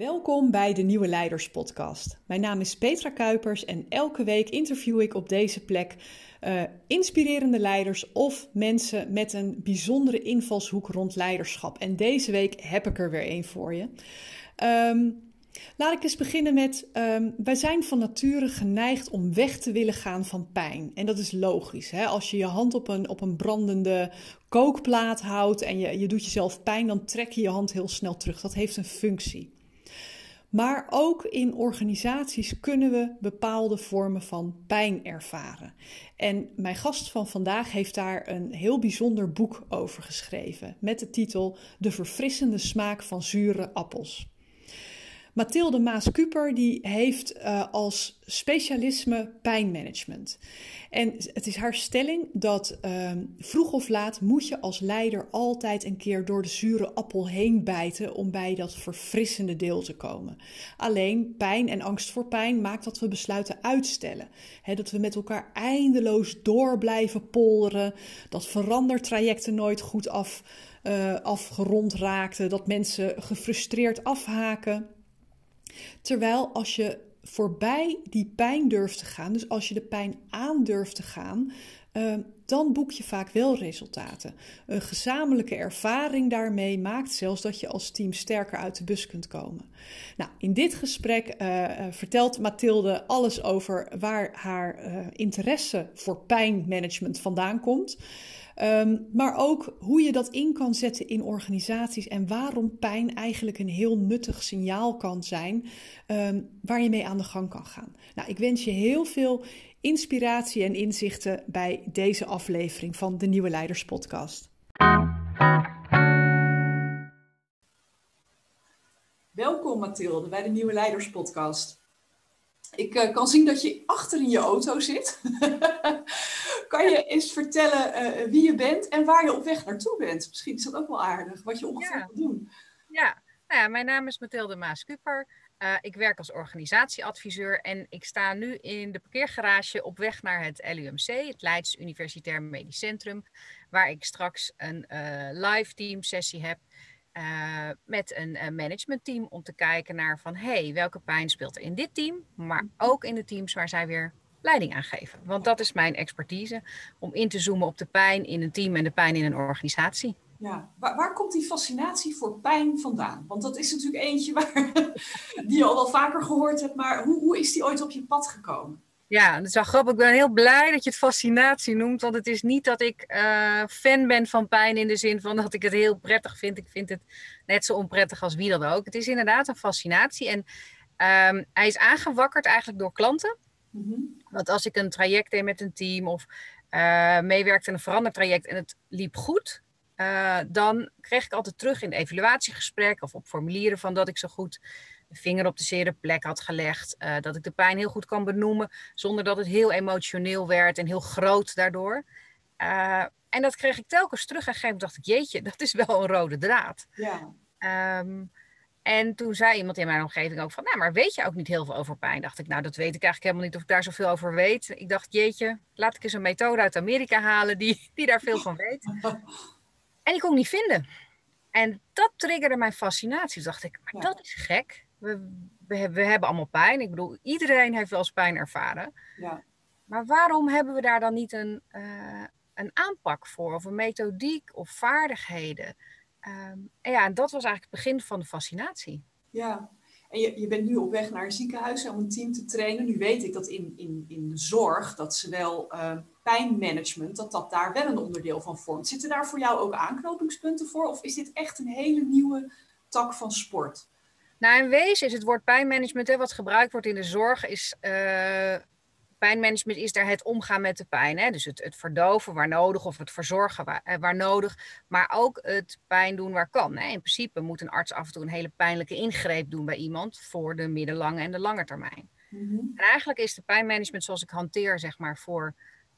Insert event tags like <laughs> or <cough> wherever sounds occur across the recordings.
Welkom bij de Nieuwe Leiders Podcast. Mijn naam is Petra Kuipers en elke week interview ik op deze plek uh, inspirerende leiders of mensen met een bijzondere invalshoek rond leiderschap. En deze week heb ik er weer één voor je. Um, Laat ik eens beginnen met, um, wij zijn van nature geneigd om weg te willen gaan van pijn. En dat is logisch. Hè? Als je je hand op een, op een brandende kookplaat houdt en je, je doet jezelf pijn, dan trek je je hand heel snel terug. Dat heeft een functie. Maar ook in organisaties kunnen we bepaalde vormen van pijn ervaren. En mijn gast van vandaag heeft daar een heel bijzonder boek over geschreven. Met de titel De verfrissende smaak van zure appels. Mathilde Maas-Kuper die heeft uh, als specialisme pijnmanagement. En het is haar stelling dat uh, vroeg of laat moet je als leider altijd een keer door de zure appel heen bijten om bij dat verfrissende deel te komen. Alleen pijn en angst voor pijn maakt dat we besluiten uitstellen. Dat we met elkaar eindeloos door blijven polderen, dat verandertrajecten nooit goed af, uh, afgerond raakten, dat mensen gefrustreerd afhaken. Terwijl als je voorbij die pijn durft te gaan, dus als je de pijn aan durft te gaan, uh, dan boek je vaak wel resultaten. Een gezamenlijke ervaring daarmee maakt zelfs dat je als team sterker uit de bus kunt komen. Nou, in dit gesprek uh, vertelt Mathilde alles over waar haar interesse voor pijnmanagement vandaan komt. Um, maar ook hoe je dat in kan zetten in organisaties en waarom pijn eigenlijk een heel nuttig signaal kan zijn um, waar je mee aan de gang kan gaan. Nou, ik wens je heel veel inspiratie en inzichten bij deze aflevering van de Nieuwe Leiders Podcast. Welkom Mathilde bij de Nieuwe Leiders Podcast. Ik uh, kan zien dat je achter in je auto zit. <laughs> kan je eens vertellen uh, wie je bent en waar je op weg naartoe bent? Misschien is dat ook wel aardig, wat je ongeveer ja. doen. Ja. Nou ja, mijn naam is Mathilde Maas-Kuper. Uh, ik werk als organisatieadviseur en ik sta nu in de parkeergarage op weg naar het LUMC, het Leids Universitair Medisch Centrum, waar ik straks een live team sessie heb uh, met een uh, managementteam om te kijken naar van hey, welke pijn speelt er in dit team, maar mhm. ook in de teams waar zij weer leiding aan geven. Want dat is mijn expertise, om in te zoomen op de pijn in een team en de pijn in een organisatie. Ja, waar, waar komt die fascinatie voor pijn vandaan? Want dat is natuurlijk eentje <laughs> waar, die je al wel vaker gehoord hebt, maar hoe, hoe is die ooit op je pad gekomen? Ja, dat is wel grappig. Ik ben heel blij dat je het fascinatie noemt. Want het is niet dat ik uh, fan ben van pijn in de zin van dat ik het heel prettig vind. Ik vind het net zo onprettig als wie dan ook. Het is inderdaad een fascinatie. En um, hij is aangewakkerd eigenlijk door klanten. Mm -hmm. Want als ik een traject deed met een team of uh, meewerkte in een verandertraject en het liep goed, uh, dan kreeg ik altijd terug in evaluatiegesprek of op formulieren van dat ik zo goed de vinger op de zere plek had gelegd. Uh, dat ik de pijn heel goed kan benoemen, zonder dat het heel emotioneel werd en heel groot daardoor. Uh, en dat kreeg ik telkens terug. En gegeven dacht ik, jeetje, <laughs> dat is wel een rode draad. Ja. Um, en toen zei iemand in mijn omgeving ook van, nou, maar weet je ook niet heel veel over pijn? Dacht ik, nou, dat weet ik eigenlijk helemaal niet of ik daar zoveel over weet. Ik dacht, jeetje, laat ik eens een methode uit Amerika halen die, die daar veel van weet. <laughs> En die kon ik niet vinden. En dat triggerde mijn fascinatie. Toen dacht ik, maar dat is gek we, we, we, hebben allemaal pijn. Ik bedoel, iedereen heeft wel eens pijn ervaren. Ja. Maar waarom hebben we daar dan niet een, uh, een aanpak voor? Of een methodiek of vaardigheden? Um, en ja, en dat was eigenlijk het begin van de fascinatie. Ja, en je, je bent nu op weg naar een ziekenhuis om een team te trainen. Nu weet ik dat in, in, in de zorg, dat zowel uh, pijnmanagement, dat dat daar wel een onderdeel van vormt. Zitten daar voor jou ook aanknopingspunten voor? Of is dit echt een hele nieuwe tak van sport? Nou, in wezen is het woord pijnmanagement, hè, wat gebruikt wordt in de zorg, is uh, pijnmanagement is daar het omgaan met de pijn. Hè? Dus het, het verdoven waar nodig of het verzorgen waar, eh, waar nodig, maar ook het pijn doen waar kan. Hè? In principe moet een arts af en toe een hele pijnlijke ingreep doen bij iemand voor de middellange en de lange termijn. Mm -hmm. En eigenlijk is de pijnmanagement zoals ik hanteer, zeg maar, voor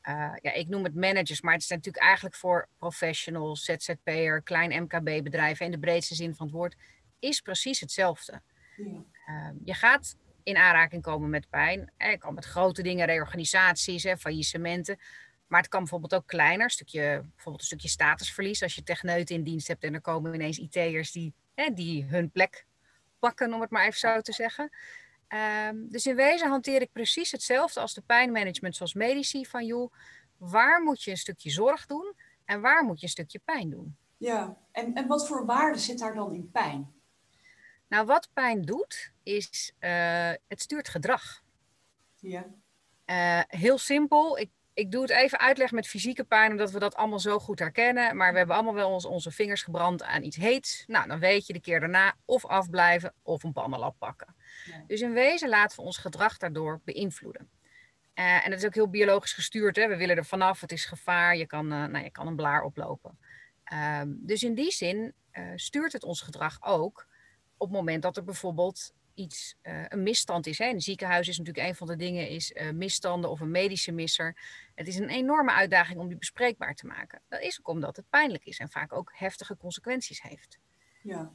uh, ja, ik noem het managers, maar het is natuurlijk eigenlijk voor professionals, ZZP'er, klein MKB-bedrijven in de breedste zin van het woord is precies hetzelfde. Ja. Uh, je gaat in aanraking komen met pijn. Je kan met grote dingen, reorganisaties, hè, faillissementen. Maar het kan bijvoorbeeld ook kleiner, stukje, bijvoorbeeld een stukje statusverlies. Als je techneuten in dienst hebt en er komen ineens IT'ers die, hè, die hun plek pakken, om het maar even zo te zeggen. Ehm, dus in wezen hanteer ik precies hetzelfde als de pijnmanagement zoals medici. Van joh, waar moet je een stukje zorg doen en waar moet je een stukje pijn doen? Ja, en, en wat voor waarde zit daar dan in pijn? Nou, wat pijn doet, is uh, het stuurt gedrag. Ja. Uh, heel simpel. Ik, ik doe het even uitleggen met fysieke pijn, omdat we dat allemaal zo goed herkennen. Maar we hebben allemaal wel ons, onze vingers gebrand aan iets heets. Nou, dan weet je de keer daarna of afblijven of een pannenlap pakken. Ja. Dus in wezen laten we ons gedrag daardoor beïnvloeden. Uh, en dat is ook heel biologisch gestuurd. Hè? We willen er vanaf, het is gevaar, je kan, uh, nou, je kan een blaar oplopen. Uh, dus in die zin stuurt het ons gedrag ook op het moment dat er bijvoorbeeld iets, uh, een misstand is. Hè. In een ziekenhuis is natuurlijk een van de dingen is, uh, misstanden of een medische misser. Het is een enorme uitdaging om die bespreekbaar te maken. Dat is ook omdat het pijnlijk is en vaak ook heftige consequenties heeft. Ja.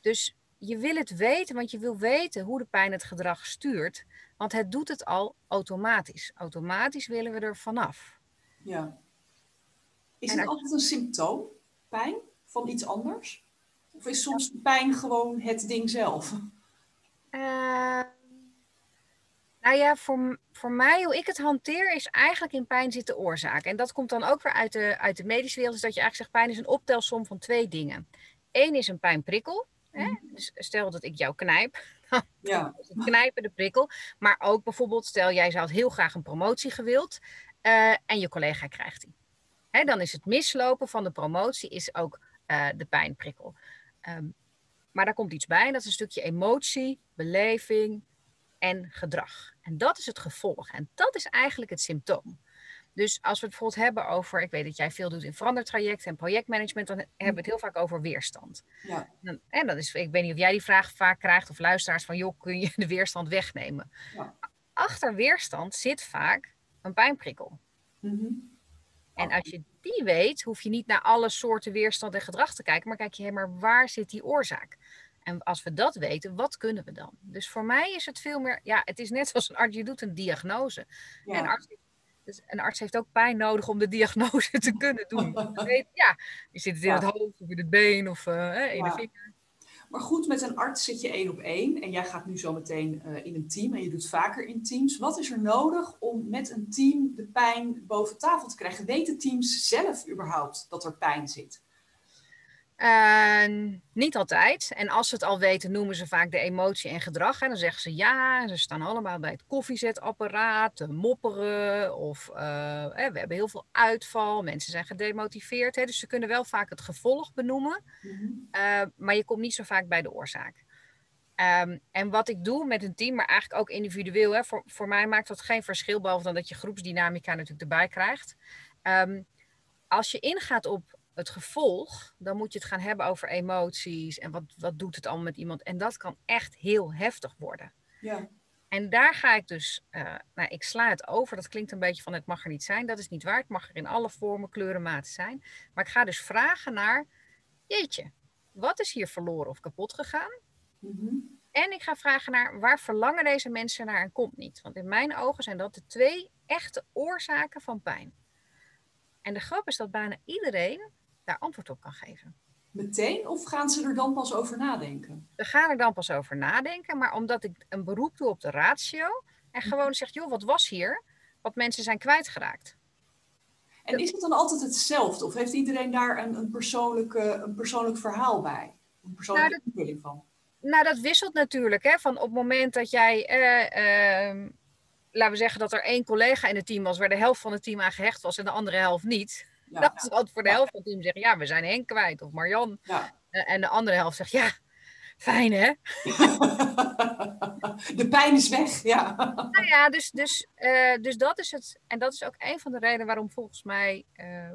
Dus je wil het weten, want je wil weten hoe de pijn het gedrag stuurt. Want het doet het al automatisch. Automatisch willen we er vanaf. Ja. Is het altijd een symptoom, pijn, van iets anders? Of is soms pijn gewoon het ding zelf? Uh, nou ja, voor, voor mij, hoe ik het hanteer, is eigenlijk in pijn zit de oorzaak. En dat komt dan ook weer uit de, uit de medische wereld. Dus dat je eigenlijk zegt, pijn is een optelsom van twee dingen. Eén is een pijnprikkel. Hè? Mhm. Dus stel dat ik jou knijp. <laughs> Ja. is knijpen de prikkel. Maar ook bijvoorbeeld, stel jij zou heel graag een promotie gewild. Uh, en je collega krijgt die. Hè, dan is het mislopen van de promotie is ook uh, de pijnprikkel. Um, maar daar komt iets bij, en dat is een stukje emotie, beleving en gedrag. En dat is het gevolg. En dat is eigenlijk het symptoom. Dus als we het bijvoorbeeld hebben over, ik weet dat jij veel doet in verandertrajecten en projectmanagement, dan hebben we het heel vaak over weerstand. Ja. En dat is, ik weet niet of jij die vraag vaak krijgt of luisteraars van, joh, kun je de weerstand wegnemen? Ja. Achter weerstand zit vaak een pijnprikkel. Mm -hmm. En als je die weet, hoef je niet naar alle soorten weerstand en gedrag te kijken, maar kijk je, hé, maar waar zit die oorzaak? En als we dat weten, wat kunnen we dan? Dus voor mij is het veel meer, ja, het is net <laughs> zoals een arts, je doet een diagnose. Ja. En een arts, dus een arts heeft ook pijn nodig om de diagnose <laughs> te kunnen doen. <laughs> weet, ja, je zit het in Ja. het hoofd of in het been of uh, in Ja. de vinger. Maar goed, met een arts zit je één op één en jij gaat nu zo meteen uh, in een team en je doet vaker in teams. Wat is er nodig om met een team de pijn boven tafel te krijgen? Weten teams zelf überhaupt dat er pijn zit? Uh, niet altijd. En als ze het al weten, noemen ze vaak de emotie en gedrag. En dan zeggen ze ja, ze staan allemaal bij het koffiezetapparaat, te mopperen. Of uh, hè, we hebben heel veel uitval, mensen zijn gedemotiveerd. Hè, dus ze kunnen wel vaak het gevolg benoemen. Mm -hmm. uh, maar je komt niet zo vaak bij de oorzaak. Um, en wat ik doe met een team, maar eigenlijk ook individueel, hè, voor, voor mij maakt dat geen verschil, behalve dan dat je groepsdynamica natuurlijk erbij krijgt. Um, als je ingaat op het gevolg, dan moet je het gaan hebben over emoties en wat, wat doet het allemaal met iemand. En dat kan echt heel heftig worden. Ja. En daar ga ik dus, uh, nou, ik sla het over. Dat klinkt een beetje van het mag er niet zijn. Dat is niet waar. Het mag er in alle vormen, kleuren, maten zijn. Maar ik ga dus vragen naar, jeetje, wat is hier verloren of kapot gegaan? Mm -hmm. En ik ga vragen naar, waar verlangen deze mensen naar en komt niet? Want in mijn ogen zijn dat de twee echte oorzaken van pijn. En de grap is dat bijna iedereen daar antwoord op kan geven. Meteen of gaan ze er dan pas over nadenken? We gaan er dan pas over nadenken, maar omdat ik een beroep doe op de ratio en gewoon zeg, joh, wat was hier? Wat mensen zijn kwijtgeraakt. En is het dan altijd hetzelfde? Of heeft iedereen daar een, een, persoonlijke, een persoonlijk verhaal bij? Een persoonlijke Nou, invulling van? Nou, dat wisselt natuurlijk. Hè? Van op het moment dat jij, eh, eh, laten we zeggen dat er één collega in het team was waar de helft van het team aan gehecht was en de andere helft niet. Ja, dat is altijd voor de helft van het team zeggen, ja, we zijn Henk kwijt of Marjan. Ja. Eh, en de andere helft zegt, ja, fijn hè? <laughs> De pijn is weg, ja. Nou ja, dus, dus, eh, dus dat is het. En dat is ook een van de redenen waarom volgens mij eh,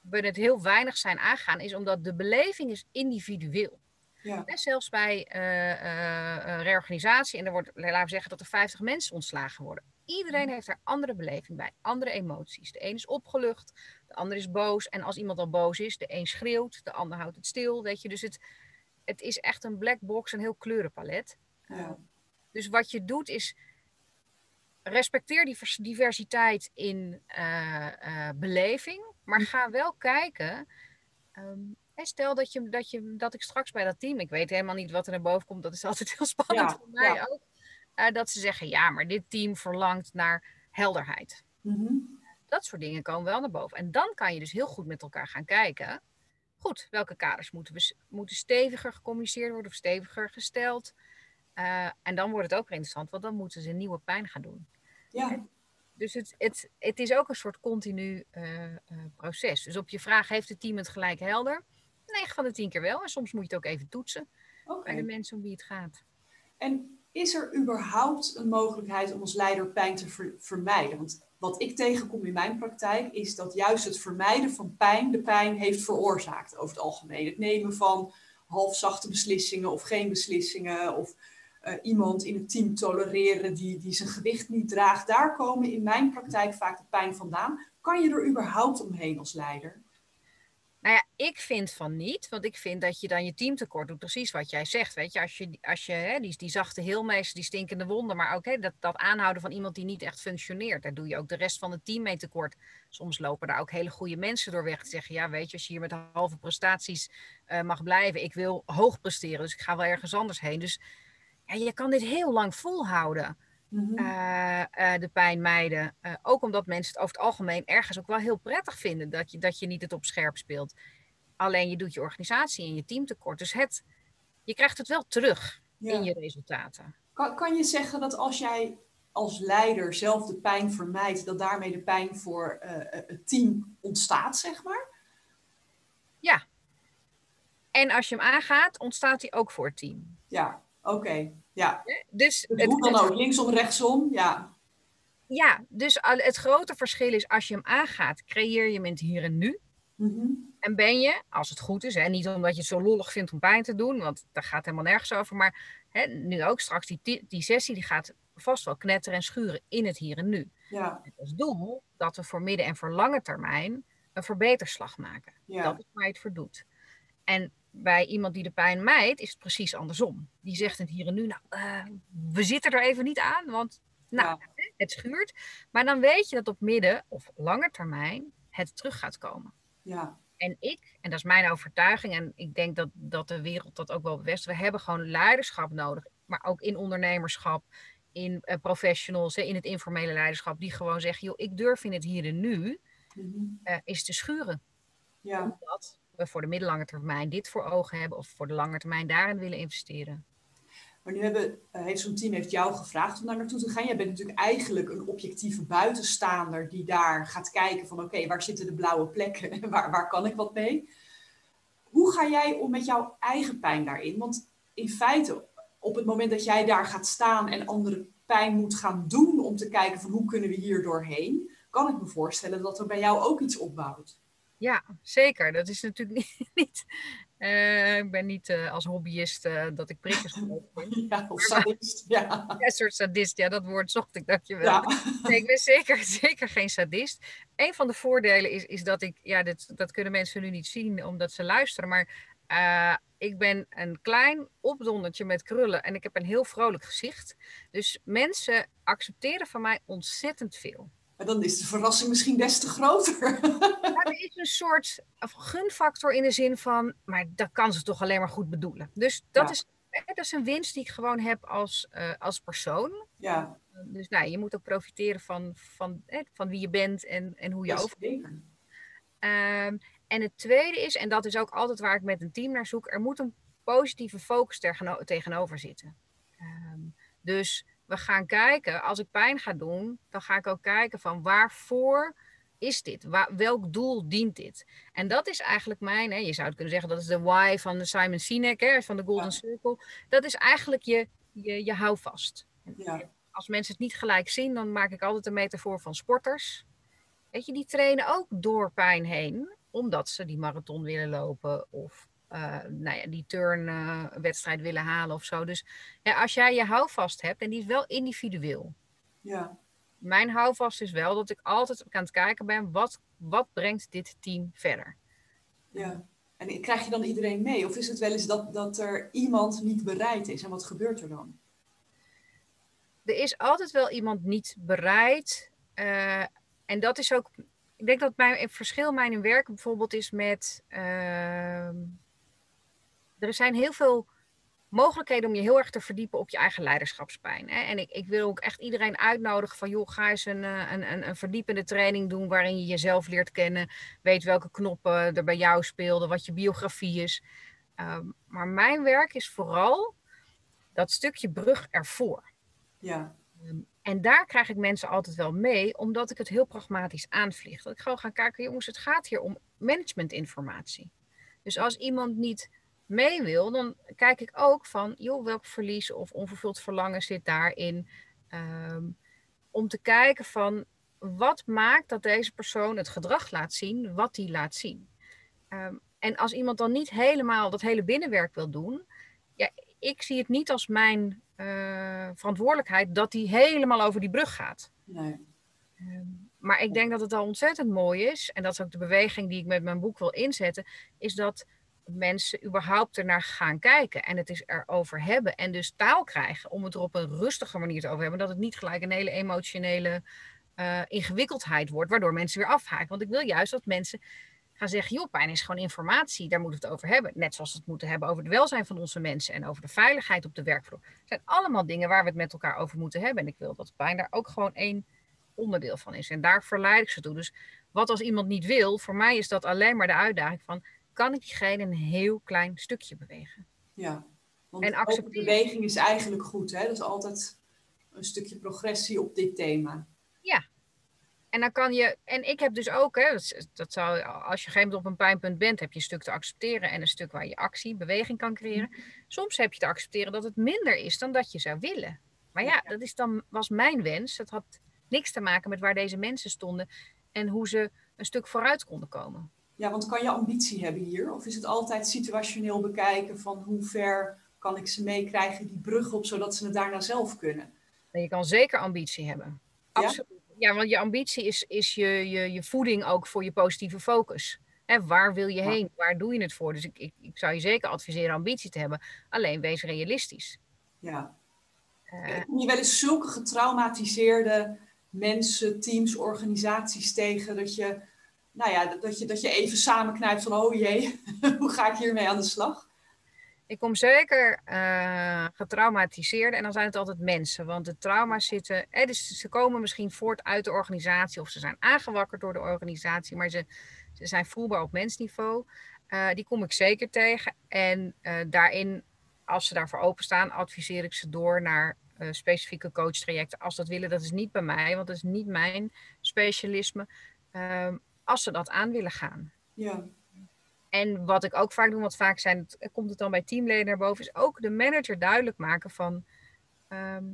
we het heel weinig zijn aangaan, is omdat de beleving is individueel. Ja. En zelfs bij een reorganisatie, en er wordt, laten we zeggen dat er 50 mensen ontslagen worden. Iedereen heeft daar andere beleving bij, andere emoties. De een is opgelucht, de ander is boos. En als iemand al boos is, de een schreeuwt, de ander houdt het stil. Weet je, dus het, het is echt een black box, een heel kleurenpalet. Ja. Dus wat je doet is respecteer die vers- diversiteit in eh, eh, beleving, maar ga wel kijken ehm, stel dat, je, dat, je, dat ik straks bij dat team, ik weet helemaal niet wat er naar boven komt, dat is <laughs> altijd heel spannend voor mij ook. Uh, dat ze zeggen, ja, maar dit team verlangt naar helderheid. Mhm. Dat soort dingen komen wel naar boven. En dan kan je dus heel goed met elkaar gaan kijken. Goed, welke kaders moeten, we, moeten steviger gecommuniceerd worden of steviger gesteld? Uh, en dan wordt het ook interessant, want dan moeten ze een nieuwe pijn gaan doen. Ja. Dus het, het, het is ook een soort continu uh, uh, proces. Dus op je vraag, heeft het team het gelijk helder? 9 van de 10 keer wel. En soms moet je het ook even toetsen okay. bij de mensen om wie het gaat. En is er überhaupt een mogelijkheid om als leider pijn te ver vermijden? Want wat ik tegenkom in mijn praktijk is dat juist het vermijden van pijn de pijn heeft veroorzaakt over het algemeen. Het nemen van halfzachte beslissingen of geen beslissingen of uh, iemand in het team tolereren die, die zijn gewicht niet draagt. Daar komen in mijn praktijk vaak de pijn vandaan. Kan je er überhaupt omheen als leider? Nou ja, ik vind van niet, want ik vind dat je dan je team tekort doet. Precies wat jij zegt, weet je. Als je, als je hè, die, die zachte heelmeester, die stinkende wonden, maar ook dat, dat aanhouden van iemand die niet echt functioneert. Daar doe je ook de rest van het team mee tekort. Soms lopen daar ook hele goede mensen door weg. Die zeggen, ja weet je, als je hier met halve prestaties uh, mag blijven. Ik wil hoog presteren, dus ik ga wel ergens anders heen. Dus ja, je kan dit heel lang volhouden. Mm de pijn mijden. Uh, ook omdat mensen het over het algemeen ergens ook wel heel prettig vinden dat je, dat je niet het op scherp speelt. Alleen je doet je organisatie en je team tekort. Dus het, je krijgt het wel terug in je resultaten. Kan, kan je zeggen dat als jij als leider zelf de pijn vermijdt, dat daarmee de pijn voor het team ontstaat, zeg maar? Ja. En als je hem aangaat, ontstaat hij ook voor het team. Ja, Oké, ja. Dus, het, hoe dan ook, linksom, rechtsom, ja. Ja, dus het grote verschil is als je hem aangaat, creëer je hem in het hier en nu. Mhm. En ben je, als het goed is, hè, niet omdat je het zo lollig vindt om pijn te doen, want daar gaat helemaal nergens over, maar hè, nu ook straks, die, die sessie die gaat vast wel knetteren en schuren in het hier en nu. Ja. Met als doel dat we voor midden- en voor lange termijn een verbeterslag maken. Ja. Dat is waar je het voor doet. En bij iemand die de pijn mijdt, is het precies andersom. Die zegt het hier en nu, nou, uh, we zitten er even niet aan, want nou, het schuurt. Maar dan weet je dat op midden of lange termijn het terug gaat komen. Ja. En ik, en dat is mijn overtuiging, en ik denk dat, dat de wereld dat ook wel bevestigt, we hebben gewoon leiderschap nodig, maar ook in ondernemerschap, in uh, professionals, in het informele leiderschap, die gewoon zeggen, joh, ik durf in het hier en nu, uh, is te schuren. Ja. Omdat we voor de middellange termijn dit voor ogen hebben of voor de lange termijn daarin willen investeren. Maar nu hebben, eh, heeft zo'n team heeft jou gevraagd om daar naartoe te gaan. Jij bent natuurlijk eigenlijk een objectieve buitenstaander die daar gaat kijken van oké, waar zitten de blauwe plekken en <laughs> waar, waar kan ik wat mee? Hoe ga jij om met jouw eigen pijn daarin? Want in feite, op het moment dat jij daar gaat staan en andere pijn moet gaan doen om te kijken van hoe kunnen we hier doorheen, kan ik me voorstellen dat er bij jou ook iets opbouwt. Ja, zeker. Dat is natuurlijk <laughs> niet. niet uh, ik ben niet uh, als hobbyist uh, dat ik prikkers vind. <laughs> Ja, of sadist. Ja. soort sadist. Ja, dat woord zocht ik, dankjewel. Ja. Nee, ik ben zeker, <laughs> zeker geen sadist. Een van de voordelen is, is dat ik, ja, dit, dat kunnen mensen nu niet zien omdat ze luisteren, maar ik ben een klein opdondertje met krullen en ik heb een heel vrolijk gezicht. Dus mensen accepteren van mij ontzettend veel. Maar dan is de verrassing misschien des te groter. <laughs> Ja, er is een soort gunfactor in de zin van, maar dat kan ze toch alleen maar goed bedoelen. Dus dat, is, dat is een winst die ik gewoon heb als, uh, als persoon. Ja. Dus nou, je moet ook profiteren van, van, van wie je bent en, en hoe je overkomt. Um, en het tweede is, en dat is ook altijd waar ik met een team naar zoek, er moet een positieve focus tegenover zitten. Um, dus we gaan kijken, als ik pijn ga doen, dan ga ik ook kijken van waarvoor is dit? Waar, welk doel dient dit? En dat is eigenlijk mijn, hè, je zou het kunnen zeggen, dat is de why van de Simon Sinek, hè, van de Golden Circle. Dat is eigenlijk je, je, je houvast. Ja. Als mensen het niet gelijk zien, dan maak ik altijd een metafoor van sporters. Weet je, die trainen ook door pijn heen, omdat ze die marathon willen lopen of nou ja, die turnwedstrijd uh, willen halen of zo. Dus ja, als jij je houvast hebt, en die is wel individueel. Ja. Mijn houvast is wel dat ik altijd aan het kijken ben, wat, wat brengt dit team verder? Ja, en krijg je dan iedereen mee? Of is het wel eens dat, dat er iemand niet bereid is? En wat gebeurt er dan? Er is altijd wel iemand niet bereid. Uh, en dat is ook ik denk dat mijn het verschil mijn werk bijvoorbeeld is met. ehm, er zijn heel veel mogelijkheden om je heel erg te verdiepen op je eigen leiderschapspijn. Hè? En ik, ik wil ook echt iedereen uitnodigen van, joh, ga eens een, eh, een, een, een verdiepende training doen waarin je jezelf leert kennen, weet welke knoppen er bij jou speelden, wat je biografie is. Ehm, maar mijn werk is vooral dat stukje brug ervoor. Ja. Ehm, en daar krijg ik mensen altijd wel mee, omdat ik het heel pragmatisch aanvlieg. Dat ik gewoon ga kijken, jongens, het gaat hier om managementinformatie. Dus als iemand niet mee wil, dan kijk ik ook van, joh, welk verlies of onvervuld verlangen zit daarin. Ehm, om te kijken van, wat maakt dat deze persoon het gedrag laat zien, wat hij laat zien. Ehm, en als iemand dan niet helemaal dat hele binnenwerk wil doen, ja, ik zie het niet als mijn eh, verantwoordelijkheid dat hij helemaal over die brug gaat. Nee. Ehm, maar ik denk dat het al ontzettend mooi is, en dat is ook de beweging die ik met mijn boek wil inzetten, is dat mensen überhaupt ernaar gaan kijken en het is erover hebben en dus taal krijgen om het er op een rustige manier te over hebben, dat het niet gelijk een hele emotionele eh, ingewikkeldheid wordt, waardoor mensen weer afhaken. Want ik wil juist dat mensen gaan zeggen, joh, pijn is gewoon informatie, daar moeten we het over hebben. Net zoals we het moeten hebben over het welzijn van onze mensen en over de veiligheid op de werkvloer. Het zijn allemaal dingen waar we het met elkaar over moeten hebben. En ik wil dat pijn daar ook gewoon één onderdeel van is. En daar verleid ik ze toe. Dus wat als iemand niet wil, voor mij is dat alleen maar de uitdaging van, kan ik diegene een heel klein stukje bewegen? Ja. Want En accepteren. beweging is eigenlijk goed. Hè? Dat is altijd een stukje progressie op dit thema. En dan kan je, en ik heb dus ook, hè, dat, zou, als je op een gegeven moment op een pijnpunt bent, heb je een stuk te accepteren en een stuk waar je actie, beweging kan creëren. Soms heb je te accepteren dat het minder is dan dat je zou willen. Maar ja, dat is dan, was mijn wens. Dat had niks te maken met waar deze mensen stonden en hoe ze een stuk vooruit konden komen. Ja, want kan je ambitie hebben hier? Of is het altijd situationeel bekijken van hoe ver kan ik ze meekrijgen die brug op, zodat ze het daarna zelf kunnen? En je kan zeker ambitie hebben. Ja? Absoluut. Ja, want je ambitie is, is je, je, je voeding ook voor je positieve focus. Hè, waar wil je Ja. heen? Waar doe je het voor? Dus ik, ik, ik zou je zeker adviseren ambitie te hebben. Alleen wees realistisch. Ja. Eh, Kom je wel eens zulke getraumatiseerde mensen, teams, organisaties tegen dat je, nou ja, dat je, dat je even samenknijpt van, oh jee, <laughs> hoe ga ik hiermee aan de slag? ik kom zeker eh getraumatiseerd en dan zijn het altijd mensen. Want de trauma's zitten, dus ze komen misschien voort uit de organisatie of ze zijn aangewakkerd door de organisatie, maar ze, ze zijn voelbaar op mensniveau. Eh, die kom ik zeker tegen. En eh, daarin, als ze daarvoor openstaan, adviseer ik ze door naar eh, specifieke coachtrajecten. Als dat willen, dat is niet bij mij, want dat is niet mijn specialisme. Ehm, als ze dat aan willen gaan. Ja, En wat ik ook vaak doe, want vaak zijn het, komt het dan bij teamleden naar boven, is ook de manager duidelijk maken van, ehm,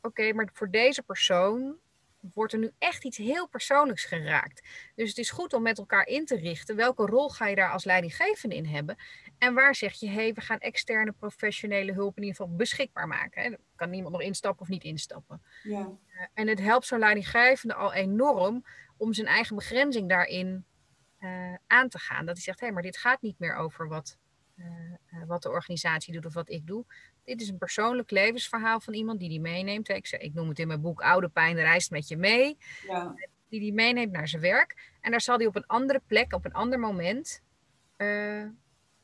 oké, maar voor deze persoon wordt er nu echt iets heel persoonlijks geraakt. Dus het is goed om met elkaar in te richten, welke rol ga je daar als leidinggevende in hebben? En waar zeg je, hé, hey, we gaan externe professionele hulp in ieder geval beschikbaar maken. Hè? Dan kan niemand nog instappen of niet instappen. ja, En het helpt zo'n leidinggevende al enorm om zijn eigen begrenzing daarin eh, aan te gaan. Dat hij zegt, hé, maar dit gaat niet meer over wat, eh, eh, wat de organisatie doet of wat ik doe. Dit is een persoonlijk levensverhaal van iemand die die meeneemt. Ik, zeg, ik noem het in mijn boek Oude Pijn reist met je mee. ja, Die die meeneemt naar zijn werk. En daar zal hij op een andere plek, op een ander moment...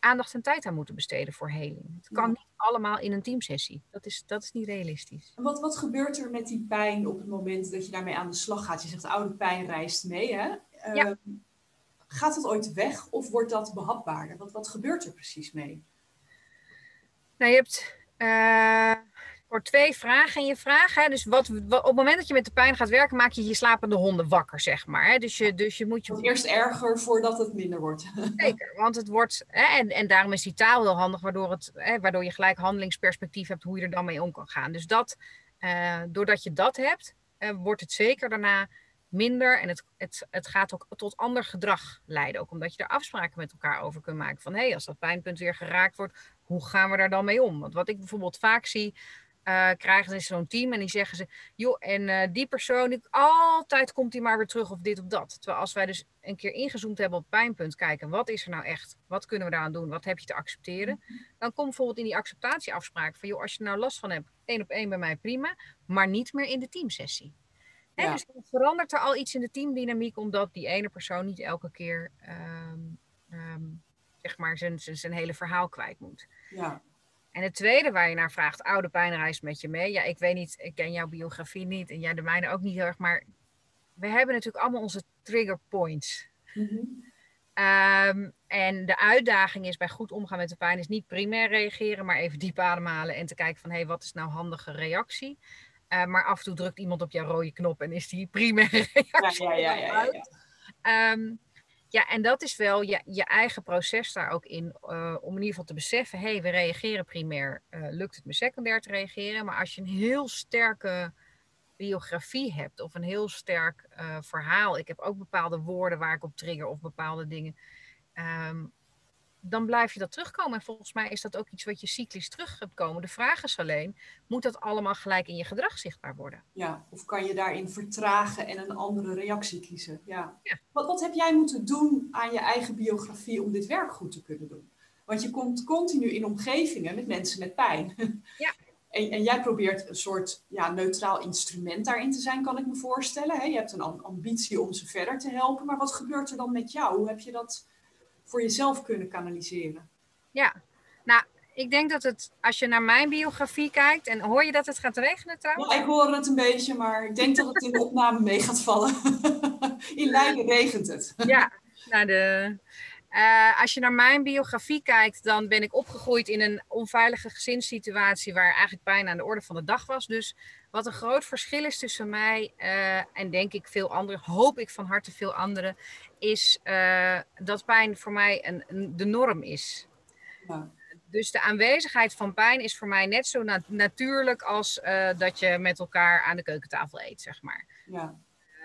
aandacht en tijd aan moeten besteden voor heling. Het kan Ja. niet allemaal in een teamsessie. Dat is, dat is niet realistisch. Wat, wat gebeurt er met die pijn op het moment dat je daarmee aan de slag gaat? Je zegt, oude pijn reist mee, hè? Ja. Ehm, Gaat het ooit weg of wordt dat behapbaarder? Wat, wat gebeurt er precies mee? Nou, je hebt eh, voor twee vragen in je vraag. Hè? Dus wat, wat- op het moment dat je met de pijn gaat werken, maak je je slapende honden wakker, zeg maar. Hè? Dus, je, dus je moet je eerst erger voordat het minder wordt. <laughs> zeker, want het wordt, hè, en, en daarom is die taal heel handig, waardoor, het, hè, waardoor je gelijk handelingsperspectief hebt hoe je er dan mee om kan gaan. Dus dat, eh, doordat je dat hebt, eh, wordt het zeker daarna minder en het, het, het gaat ook tot ander gedrag leiden. Ook omdat je er afspraken met elkaar over kunt maken. Van hé, hey, als dat pijnpunt weer geraakt wordt, hoe gaan we daar dan mee om? Want wat ik bijvoorbeeld vaak zie, eh, krijgen ze zo'n team en die zeggen ze, joh, en eh, die persoon, die, altijd komt hij maar weer terug of dit of dat. Terwijl als wij dus een keer ingezoomd hebben op het pijnpunt, kijken, wat is er nou echt? Wat kunnen we daaraan doen? Wat heb je te accepteren? Dan komt bijvoorbeeld in die acceptatieafspraak van, joh, als je er nou last van hebt, één op één bij mij prima, maar niet meer in de teamsessie. Ja. Dus verandert er al iets in de teamdynamiek omdat die ene persoon niet elke keer ehm, ehm, zeg maar zijn, zijn, zijn hele verhaal kwijt moet. Ja. En het tweede waar je naar vraagt, oude pijnreis met je mee. Ja, ik weet niet, ik ken jouw biografie niet en jij de mijne ook niet heel erg, maar we hebben natuurlijk allemaal onze trigger points. Mhm. Ehm, en de uitdaging is bij goed omgaan met de pijn is niet primair reageren, maar even diep ademhalen en te kijken van hé, hey, wat is nou handige reactie? Uh, maar af en toe drukt iemand op jouw rode knop en is die primaire <laughs> reactie. Ja, ja, ja, ja, ja. Um, ja, en dat is wel je, eigen proces daar ook in, uh, om in ieder geval te beseffen, hé, hey, we reageren primair, uh, lukt het me secundair te reageren, maar als je een heel sterke biografie hebt of een heel sterk uh, verhaal, ik heb ook bepaalde woorden waar ik op trigger of bepaalde dingen, um, dan blijf je dat terugkomen. En volgens mij is dat ook iets wat je cyclisch terug gaat komen. De vraag is alleen, moet dat allemaal gelijk in je gedrag zichtbaar worden? Ja, of kan je daarin vertragen en een andere reactie kiezen? Ja. Wat, wat heb jij moeten doen aan je eigen biografie om dit werk goed te kunnen doen? Want je komt continu in omgevingen met mensen met pijn. <laughs> Ja. En, en, jij probeert een soort ja, neutraal instrument daarin te zijn, kan ik me voorstellen. Je hebt een ambitie om ze verder te helpen. Maar wat gebeurt er dan met jou? Hoe heb je dat voor jezelf kunnen kanaliseren? Ja, nou, ik denk dat het, als je naar mijn biografie kijkt, en hoor je dat het gaat regenen trouwens? Ja, ik hoor het een beetje, maar ik denk dat het in de opname mee gaat vallen. <laughs> in Leiden regent het. ja, nou de, uh, als je naar mijn biografie kijkt, dan ben ik opgegroeid in een onveilige gezinssituatie waar eigenlijk pijn aan de orde van de dag was. Dus wat een groot verschil is tussen mij uh, en denk ik veel anderen, hoop ik van harte veel anderen, is uh, dat pijn voor mij een, een, de norm is. Ja. Dus de aanwezigheid van pijn is voor mij net zo nat natuurlijk als dat je met elkaar aan de keukentafel eet, zeg maar. Ja.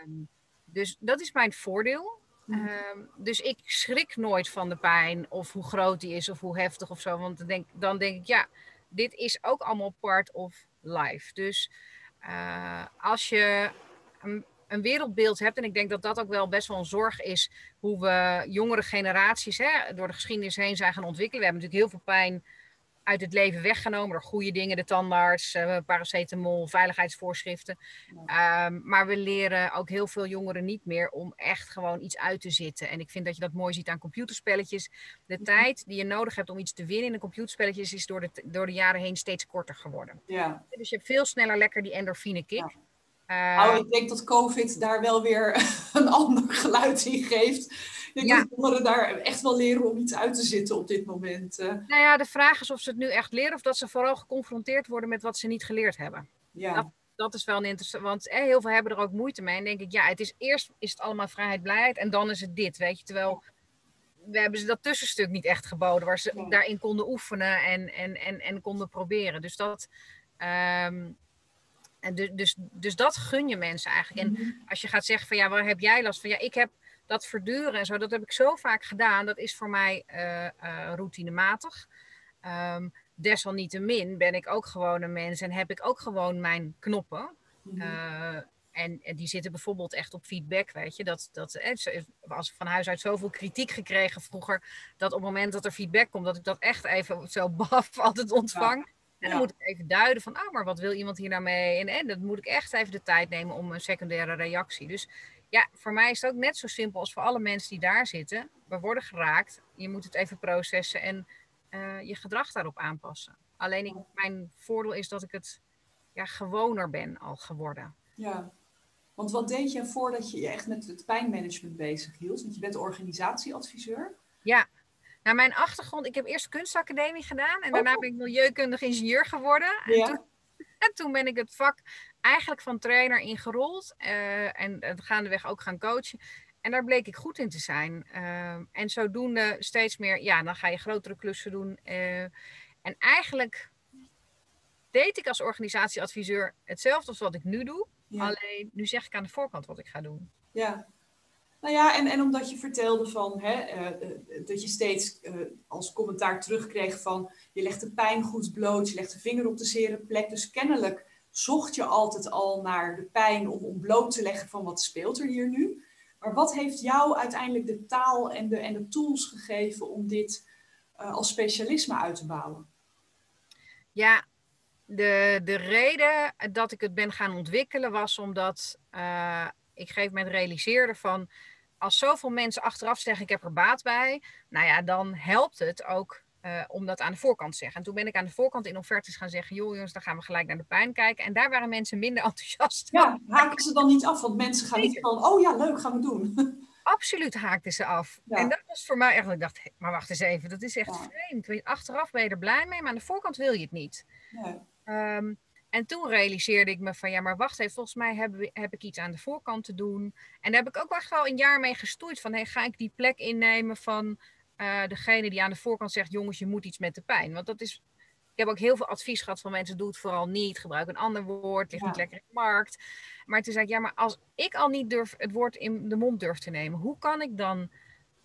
Um, dus dat is mijn voordeel. Um, dus ik schrik nooit van de pijn of hoe groot die is of hoe heftig of zo. Want dan denk, dan denk ik, ja, dit is ook allemaal part of life. Dus uh, als je een, een, wereldbeeld hebt, en ik denk dat dat ook wel best wel een zorg is, hoe we jongere generaties hè, door de geschiedenis heen zijn gaan ontwikkelen. We hebben natuurlijk heel veel pijn uit het leven weggenomen door goede dingen, de tandarts, uh, paracetamol, veiligheidsvoorschriften. Ja. Um, maar we leren ook heel veel jongeren niet meer om echt gewoon iets uit te zitten. En ik vind dat je dat mooi ziet aan computerspelletjes. De Mhm. tijd die je nodig hebt om iets te winnen in een computerspelletje is door de, door de jaren heen steeds korter geworden. Ja. Dus je hebt veel sneller lekker die endorfine kick. Uh, nou, ik denk dat COVID daar wel weer <laughs> een ander geluid in geeft. Ik denk Ja. dat jongeren daar echt wel leren om iets uit te zitten op dit moment. eh. nou ja, de vraag is of ze het nu echt leren of dat ze vooral geconfronteerd worden met wat ze niet geleerd hebben. ja. Dat- dat is wel een interessant, want eh, heel veel hebben er ook moeite mee. En denk ik, ja, het is eerst is het allemaal vrijheid, blijheid en dan is het dit, weet je. Terwijl we hebben ze dat tussenstuk niet echt geboden, waar ze Ja. daarin konden oefenen en, en, en, en konden proberen. Dus dat, ehm, en dus, dus, dus dat gun je mensen eigenlijk. En Mhm. als je gaat zeggen van ja, waar heb jij last van? Ja, ik heb dat verduren en zo, dat heb ik zo vaak gedaan. Dat is voor mij eh, eh, routinematig. Ehm, desalniettemin ben ik ook gewoon een mens en heb ik ook gewoon mijn knoppen. Mhm. Uh, en, en, die zitten bijvoorbeeld echt op feedback, weet je. Dat, dat, eh, als ik van huis uit zoveel kritiek gekregen vroeger, dat op het moment dat er feedback komt, dat ik dat echt even zo <laughs> baf altijd ontvang. Ja. En dan Ja. moet ik even duiden van, ah, maar wat wil iemand hier nou mee? En, en dan moet ik echt even de tijd nemen om een secundaire reactie. Dus ja, voor mij is het ook net zo simpel als voor alle mensen die daar zitten. We worden geraakt, je moet het even processen en uh, je gedrag daarop aanpassen. Alleen ik, mijn voordeel is dat ik het ja, gewoner ben al geworden. Ja, want wat deed je voordat je je echt met het pijnmanagement bezig hield? Want je bent organisatieadviseur. Ja, nou mijn achtergrond, ik heb eerst kunstacademie gedaan en daarna Oh. ben ik milieukundig ingenieur geworden. En, Ja. toen, en toen ben ik het vak eigenlijk van trainer ingerold uh, en gaandeweg ook gaan coachen. En daar bleek ik goed in te zijn. Uh, en zodoende steeds meer, ja, dan ga je grotere klussen doen. Uh, en eigenlijk deed ik als organisatieadviseur hetzelfde als wat ik nu doe. Ja. Alleen nu zeg ik aan de voorkant wat ik ga doen. Ja. Nou ja, en, en omdat je vertelde van hè, uh, dat je steeds als commentaar terugkreeg van je legt de pijn goed bloot, je legt de vinger op de zere plek. Dus kennelijk zocht je altijd al naar de pijn om, om bloot te leggen van wat speelt er hier nu. Maar wat heeft jou uiteindelijk de taal en de, en de tools gegeven om dit uh, als specialisme uit te bouwen? Ja, de, de reden dat ik het ben gaan ontwikkelen was omdat uh, ik geef moment realiseerde van als zoveel mensen achteraf zeggen ik heb er baat bij, nou ja, dan helpt het ook uh, om dat aan de voorkant te zeggen. En toen ben ik aan de voorkant in offertes gaan zeggen, joh jongens, dan gaan we gelijk naar de pijn kijken. En daar waren mensen minder <laughs> enthousiast. Ja, haken ze dan niet af, want mensen gaan niet van, oh ja, leuk, gaan we doen. <laughs> Absoluut haakten ze af. En dat was voor mij echt, ik dacht, maar wacht eens even, dat is echt vreemd. Achteraf ben je er blij mee, maar aan de voorkant wil je het niet. Um, en toen realiseerde ik me van ja, maar wacht even, volgens mij heb, heb ik iets aan de voorkant te doen. En daar heb ik ook echt wel een jaar mee gestoeid van hey, ga ik die plek innemen van uh, degene die aan de voorkant zegt, jongens, je moet iets met de pijn. Want dat is, ik heb ook heel veel advies gehad van mensen, doe het vooral niet, gebruik een ander woord, ligt niet lekker in de markt. Maar toen zei ik, ja, maar als ik al niet durf het woord in de mond durf te nemen, hoe kan ik dan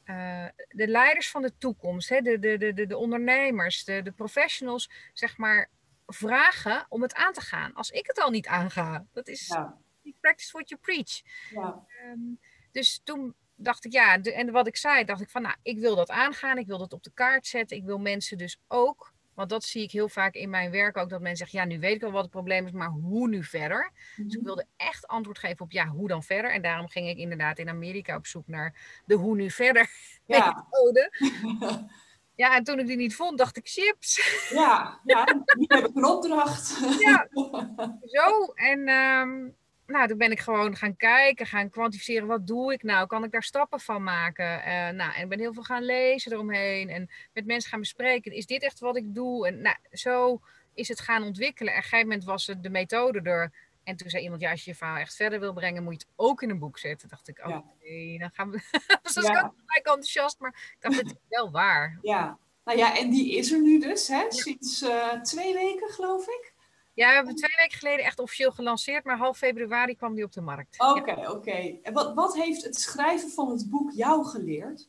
uh, de leiders van de toekomst, hè, de, de, de, de, ondernemers, de, de professionals, zeg maar, vragen om het aan te gaan. Als ik het al niet aanga. Dat is ja. practice what you preach. Ja. Um, dus toen dacht ik, ja, de, en wat ik zei, dacht ik van, nou, ik wil dat aangaan. Ik wil dat op de kaart zetten. Ik wil mensen dus ook, want dat zie ik heel vaak in mijn werk ook, dat mensen zeggen, ja, nu weet ik wel wat het probleem is, maar hoe nu verder? Dus ik mhm. wilde echt antwoord geven op, ja, hoe dan verder? En daarom ging ik inderdaad in Amerika op zoek naar de hoe nu verder <laughs> ja. methode. <laughs> Ja, en toen ik die niet vond, dacht ik chips. Ja, ja die heb ik een opdracht. Ja, <laughs> zo. En um, nou, toen ben ik gewoon gaan kijken, gaan kwantificeren. Wat doe ik nou? Kan ik daar stappen van maken? Uh, nou, en ik ben heel veel gaan lezen eromheen. En met mensen gaan bespreken. Is dit echt wat ik doe? En nou, zo is het gaan ontwikkelen. En op een gegeven moment was het de methode er. En toen zei iemand, ja, als je je verhaal echt verder wil brengen, moet je het ook in een boek zetten. dacht ik, oké, okay, dan gaan we... <laughs> dus was ja. ik ook gelijk enthousiast, maar ik dacht, het is wel waar. Ja, nou ja, en die is er nu dus, hè? Sinds uh, twee weken, geloof ik. Ja, we hebben twee weken geleden echt officieel gelanceerd, maar half februari kwam die op de markt. Oké, oké. Okay. En wat, wat heeft het schrijven van het boek jou geleerd?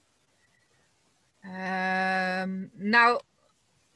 Um, nou,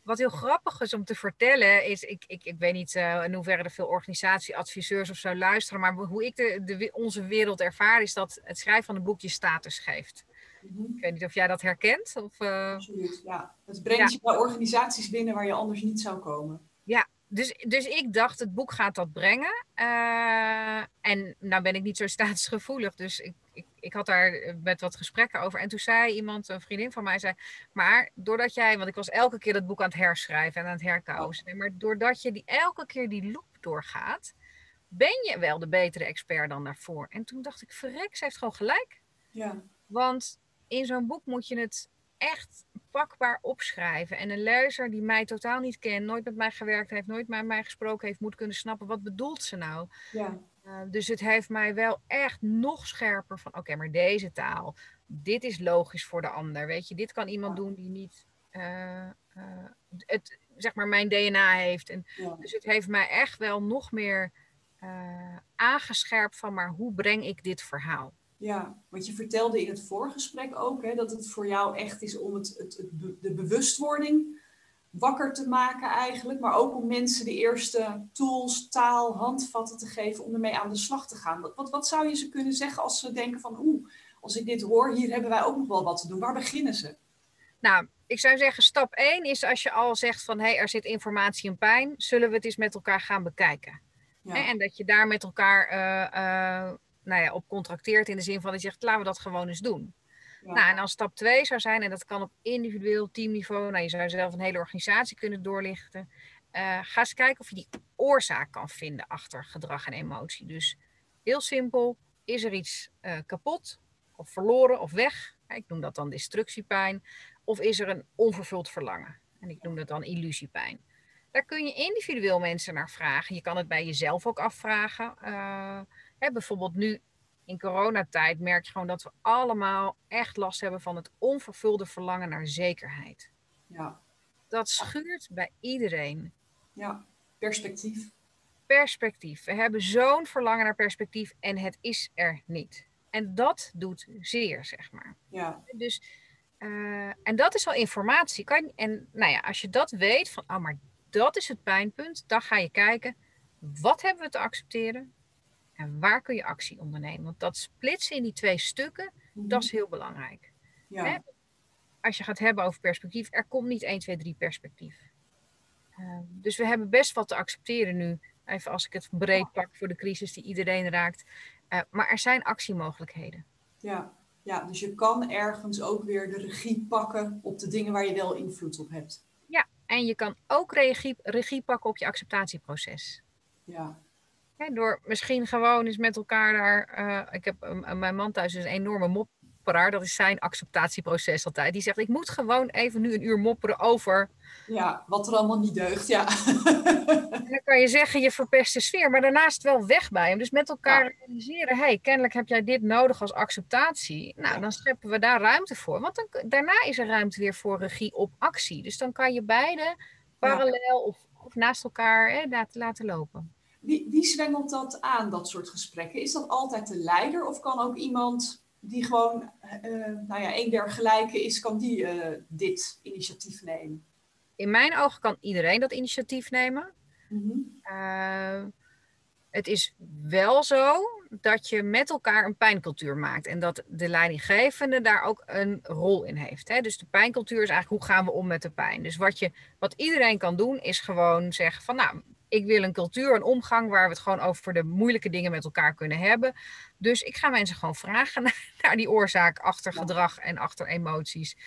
wat heel grappig is om te vertellen, is, ik, ik, ik weet niet uh, in hoeverre er veel organisatieadviseurs of zo luisteren, maar hoe ik de, de, onze wereld ervaar, is dat het schrijven van een boek je status geeft. Mhm. Ik weet niet of jij dat herkent. Of, uh... Absoluut, ja. Het brengt je bij organisaties binnen waar je anders niet zou komen. Ja, dus, dus ik dacht, het boek gaat dat brengen. Uh, en nou ben ik niet zo statusgevoelig, dus ik, ik, ik had daar eh, met wat gesprekken over. En toen zei iemand, een vriendin van mij, zei... Maar doordat jij, want ik was elke keer dat boek aan het herschrijven en aan het herkousen. Maar doordat je die, elke keer die loop doorgaat, ben je wel de betere expert dan daarvoor. En toen dacht ik, verrek, ze heeft gewoon gelijk. Ja. Want in zo'n boek moet je het echt pakbaar opschrijven. En een lezer die mij totaal niet kent, nooit met mij gewerkt heeft, nooit met mij gesproken heeft, moet kunnen snappen wat bedoelt ze nou. Ja. Uh, dus het heeft mij wel echt nog scherper van oké, maar deze taal, dit is logisch voor de ander. Weet je, dit kan iemand doen die niet uh, uh, het, zeg maar, mijn DNA heeft. En, ja. Dus het heeft mij echt wel nog meer aangescherpt van maar hoe breng ik dit verhaal? Ja, want je vertelde in het voorgesprek ook hè, dat het voor jou echt is om het, het, de bewustwording wakker te maken eigenlijk, maar ook om mensen de eerste tools, taal, handvatten te geven om ermee aan de slag te gaan. Wat, wat, wat zou je ze kunnen zeggen als ze denken van oeh, als ik dit hoor, hier hebben wij ook nog wel wat te doen. Waar beginnen ze? Nou, ik zou zeggen, stap 1 is als je al zegt van hé, hey, er zit informatie en pijn, zullen we het eens met elkaar gaan bekijken. Ja. En dat je daar met elkaar uh, uh, nou ja, op contracteert in de zin van dat je zegt, laten we dat gewoon eens doen. Nou, en als stap 2 zou zijn, en dat kan op individueel teamniveau, nou, je zou zelf een hele organisatie kunnen doorlichten. Uh, ga eens kijken of je die oorzaak kan vinden achter gedrag en emotie. Dus heel simpel, is er iets uh, kapot of verloren of weg? Ik noem dat dan destructiepijn. Of is er een onvervuld verlangen? En ik noem dat dan illusiepijn. Daar kun je individueel mensen naar vragen. Je kan het bij jezelf ook afvragen. Uh, Hè, bijvoorbeeld nu in coronatijd merk je gewoon dat we allemaal echt last hebben van het onvervulde verlangen naar zekerheid. Ja. Dat schuurt bij iedereen. Ja, perspectief. Perspectief. We hebben zo'n verlangen naar perspectief en het is er niet. En dat doet zeer, zeg maar. Ja. Dus, uh, en dat is al informatie. Kan je, en nou ja, als je dat weet, van, oh, maar dat is het pijnpunt, dan ga je kijken, wat hebben we te accepteren? En waar kun je actie ondernemen? Want dat splitsen in die twee stukken, mhm. dat is heel belangrijk. Ja. Als je gaat hebben over perspectief, er komt niet 1, 2, 3 perspectief. Ehm, dus we hebben best wat te accepteren nu. Even als ik het breed pak voor de crisis die iedereen raakt. Uh, maar er zijn actiemogelijkheden. Ja. ja, dus je kan ergens ook weer de regie pakken op de dingen waar je wel invloed op hebt. Ja, en je kan ook regie, regie pakken op je acceptatieproces. Ja. Door misschien gewoon eens met elkaar daar. Uh, ik heb uh, mijn man thuis is een enorme mop dat is zijn acceptatieproces altijd. Die zegt, ik moet gewoon even nu een uur mopperen over... Ja, wat er allemaal niet deugt, ja. dan kan je zeggen, je verpest de sfeer. Maar daarnaast wel weg bij hem. Dus met elkaar realiseren, hey, kennelijk heb jij dit nodig als acceptatie. Nou, dan scheppen we daar ruimte voor. Want dan, daarna is er ruimte weer voor regie op actie. Dus dan kan je beide parallel of, of naast elkaar hè, laten lopen. Wie, wie zwengelt dat aan, dat soort gesprekken? Is dat altijd de leider of kan ook iemand die gewoon, uh, nou ja, een der gelijke is, kan die uh, dit initiatief nemen? In mijn ogen kan iedereen dat initiatief nemen. Uh, het is wel zo dat je met elkaar een pijncultuur maakt. En dat de leidinggevende daar ook een rol in heeft. Hè? Dus de pijncultuur is eigenlijk hoe gaan we om met de pijn. Dus wat, je, wat iedereen kan doen is gewoon zeggen van nou, ik wil een cultuur, een omgang waar we het gewoon over de moeilijke dingen met elkaar kunnen hebben. Dus ik ga mensen gewoon vragen <laughs> naar die oorzaak achter gedrag en achter emoties.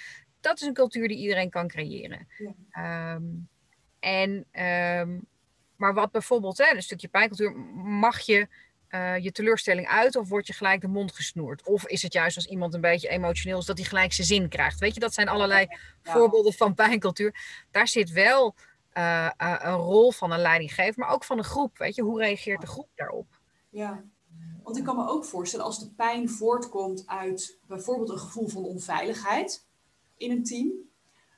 Dat is een cultuur die iedereen kan creëren. Ja. Um, en, um, maar wat bijvoorbeeld, hè, een stukje pijncultuur, mag je uh, je teleurstelling uit of word je gelijk de mond gesnoerd? Of is het juist als iemand een beetje emotioneel is dat hij gelijk zijn zin krijgt? Weet je, dat zijn allerlei ja. voorbeelden van pijncultuur. Daar zit wel uh, uh, een rol van een leidinggever, maar ook van een groep. Weet je, hoe reageert de groep daarop? Ja, want ik kan me ook voorstellen als de pijn voortkomt uit bijvoorbeeld een gevoel van onveiligheid in een team,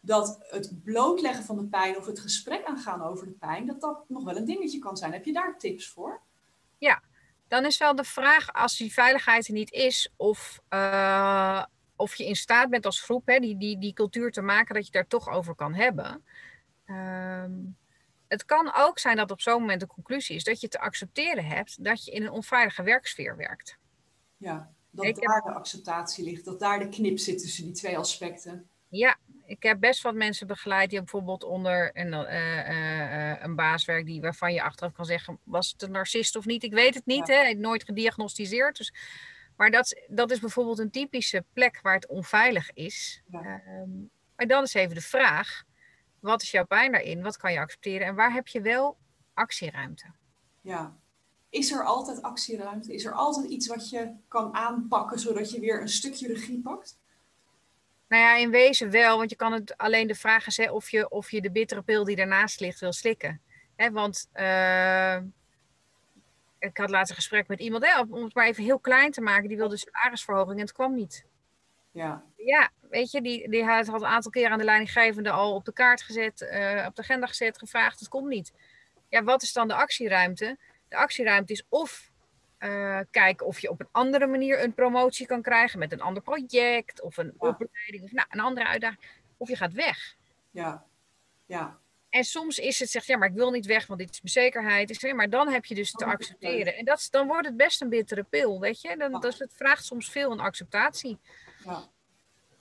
dat het blootleggen van de pijn of het gesprek aangaan over de pijn, dat dat nog wel een dingetje kan zijn. Heb je daar tips voor? Ja, dan is wel de vraag, als die veiligheid er niet is, of, uh, of je in staat bent als groep hè, die, die, die cultuur te maken dat je daar toch over kan hebben. Um, het kan ook zijn dat op zo'n moment de conclusie is dat je te accepteren hebt dat je in een onveilige werksfeer werkt. Ja, dat ik daar heb... de acceptatie ligt, dat daar de knip zit tussen die twee aspecten. Ja, ik heb best wat mensen begeleid die bijvoorbeeld onder een, uh, uh, een baas werkt die, waarvan je achteraf kan zeggen, was het een narcist of niet? Ik weet het niet, ja. hè? nooit gediagnosticeerd. Dus, maar dat, dat is bijvoorbeeld een typische plek waar het onveilig is. Ja. Um, maar dan is even de vraag, wat is jouw pijn daarin? Wat kan je accepteren? En waar heb je wel actieruimte? Ja. Is er altijd actieruimte? Is er altijd iets wat je kan aanpakken zodat je weer een stukje regie pakt? Nou ja, in wezen wel, want je kan het alleen de vraag is hè, of, je, of je de bittere pil die daarnaast ligt wil slikken. Hè, want uh, ik had laatst een gesprek met iemand, hè, om het maar even heel klein te maken, die wilde salarisverhoging en het kwam niet. Ja. Ja, weet je, die, die had een aantal keer aan de leidinggevende al op de kaart gezet, uh, op de agenda gezet, gevraagd, het komt niet. Ja, wat is dan de actieruimte? De actieruimte is of uh, kijken of je op een andere manier een promotie kan krijgen met een ander project of een ja. opleiding of nou, een andere uitdaging. Of je gaat weg. Ja, ja. En soms is het zegt, ja, maar ik wil niet weg, want dit is mijn zekerheid. Is, maar dan heb je dus te accepteren. En dat, dan wordt het best een bittere pil, weet je. Dan, dus het vraagt soms veel een acceptatie. Ja.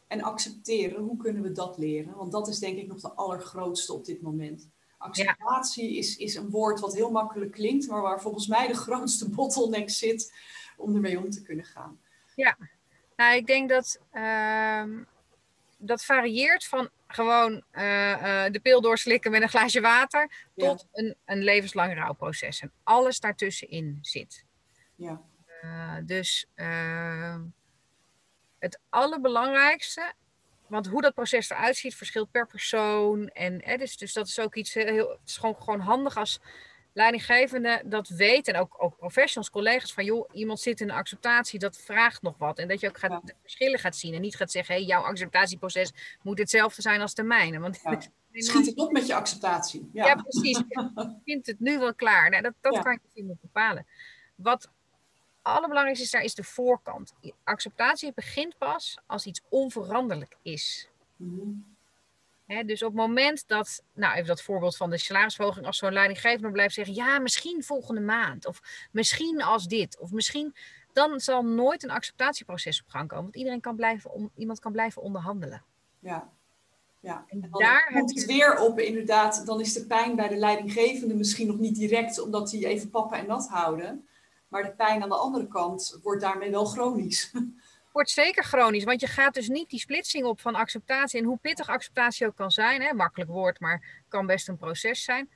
En accepteren, hoe kunnen we dat leren? Want dat is denk ik nog de allergrootste op dit moment. Acceptatie ja. is, is een woord wat heel makkelijk klinkt, maar waar volgens mij de grootste <laughs> bottleneck zit om ermee om te kunnen gaan. Ja, nou ik denk dat uh, dat varieert van gewoon uh, uh, de pil doorslikken met een glaasje water tot een, een levenslang rouwproces. En alles daartussenin zit. Ja. Uh, dus ehm, het allerbelangrijkste want hoe dat proces eruit ziet, verschilt per persoon. En, hè, dus, dus dat is ook iets heel. Het is gewoon, gewoon handig als leidinggevende dat weet. En ook, ook professionals, collega's, van joh, iemand zit in een acceptatie, dat vraagt nog wat. En dat je ook gaat, ja. verschillen gaat zien. En niet gaat zeggen, hé, hey, jouw acceptatieproces moet hetzelfde zijn als de mijne. Want ja. <laughs> Schiet het op met je acceptatie. Ja, ja precies. Je vindt het nu wel klaar. Nou, dat dat kan je natuurlijk bepalen. Wat allerbelangrijkste is daar is de voorkant. Acceptatie begint pas als iets onveranderlijk is. He, dus op het moment dat, nou even dat voorbeeld van de salarisverhoging, als zo'n leidinggevende blijft zeggen, ja, misschien volgende maand, of misschien als dit, of misschien, dan zal nooit een acceptatieproces op gang komen. Want iedereen kan blijven, om, iemand kan blijven onderhandelen. Ja. ja. En, daar komt het weer op, inderdaad. Dan is de pijn bij de leidinggevende misschien nog niet direct, omdat die even pappen en nat houden. Maar de pijn aan de andere kant wordt daarmee wel chronisch. <laughs> Wordt zeker chronisch, want je gaat dus niet die splitsing op van acceptatie. En hoe pittig acceptatie ook kan zijn, hè, makkelijk woord, maar kan best een proces zijn.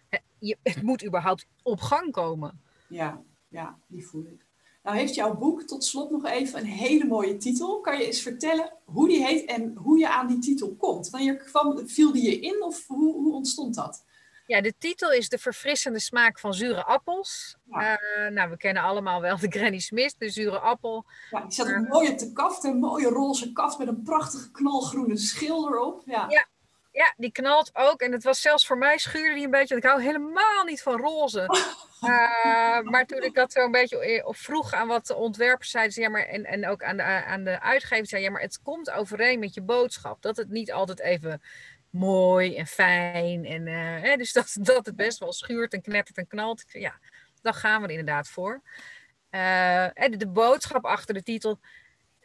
het moet überhaupt op gang komen. Ja, ja, die voel ik. Nou heeft jouw boek tot slot nog even een hele mooie titel. Kan je eens vertellen hoe die heet en hoe je aan die titel komt? Wanneer kwam, viel die je in of hoe, hoe ontstond dat? Ja, de titel is De verfrissende smaak van zure appels. Ja. Eh, nou, we kennen allemaal wel de Granny Smith, de zure appel. Ja, die zat een mooie te kaft, een mooie roze kaft met een prachtige knalgroene schil erop. Ja. ja. Ja, die knalt ook. En het was zelfs voor mij schuurde die een beetje. Want ik hou helemaal niet van roze. Uh, <laughs> maar toen ik dat zo een beetje vroeg aan wat de ontwerpers zeiden, ja, maar, en, en ook aan de, aan de uitgever zei, ja, maar het komt overeen met je boodschap. Dat het niet altijd even mooi en fijn. En, hè, dus <laughs> dat, dat het best wel schuurt en knettert en knalt. Ja, dan gaan we er inderdaad voor. Uh, de, boodschap achter de titel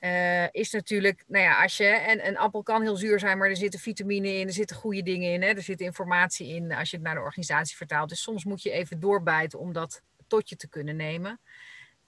uh, is natuurlijk, nou ja, als je, en een appel kan heel zuur zijn, maar er zitten vitamine in, er zitten goede dingen in, hè, er zit informatie in als je het naar de organisatie vertaalt. Dus soms moet je even doorbijten om dat tot je te kunnen nemen.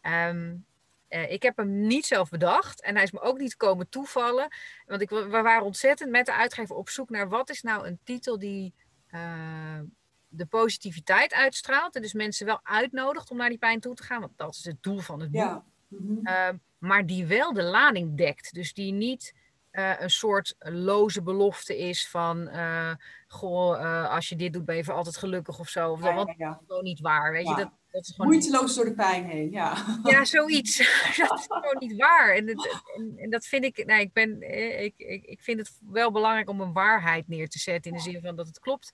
Um, uh, ik heb hem niet zelf bedacht en hij is me ook niet komen toevallen. Want ik, we waren ontzettend met de uitgever op zoek naar wat is nou een titel die uh, de positiviteit uitstraalt. En dus mensen wel uitnodigt om naar die pijn toe te gaan, want dat is het doel van het boek. Ja. Mm -hmm maar die wel de lading dekt. Dus die niet uh, een soort loze belofte is van, uh, goh, als je dit doet ben je voor altijd gelukkig of zo. Of ja, dat, ja, is gewoon niet waar, weet je. Dat, dat is gewoon Moeiteloos door de pijn heen, ja. Ja, zoiets. <laughs> dat is gewoon niet waar. En, het, en, en, dat vind ik, nou, ik, ben, ik, ik, ik vind het wel belangrijk om een waarheid neer te zetten in de zin van dat het klopt.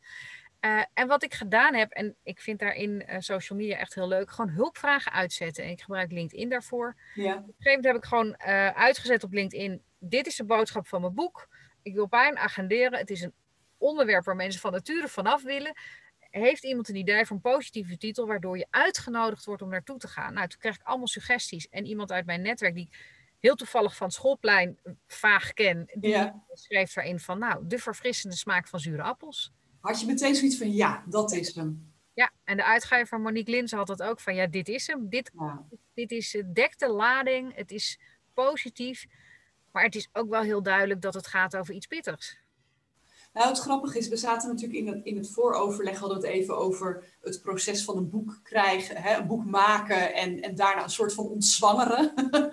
Uh, en wat ik gedaan heb, en ik vind daarin uh, social media echt heel leuk, gewoon hulpvragen uitzetten. En ik gebruik LinkedIn daarvoor. Ja. Op een gegeven moment heb ik gewoon uh, uitgezet op LinkedIn. Dit is de boodschap van mijn boek. Ik wil pijn agenderen. Het is een onderwerp waar mensen van nature vanaf willen. Heeft iemand een idee voor een positieve titel, waardoor je uitgenodigd wordt om naartoe te gaan? Nou, toen kreeg ik allemaal suggesties. En iemand uit mijn netwerk, die heel toevallig van schoolplein vaag ken, die ja. schreef daarin van, nou, de verfrissende smaak van zure appels had je meteen zoiets van ja, dat is hem. Ja, en de uitgever Monique Linzen had dat ook van ja, dit is hem. Dit, dit is, het dekt de lading, het is positief. Maar het is ook wel heel duidelijk dat het gaat over iets pittigs. Nou, het grappige is, we zaten natuurlijk in het, in het vooroverleg, hadden we het even over het proces van een boek krijgen, hè, een boek maken en, en daarna een soort van ontzwangeren. <laughs>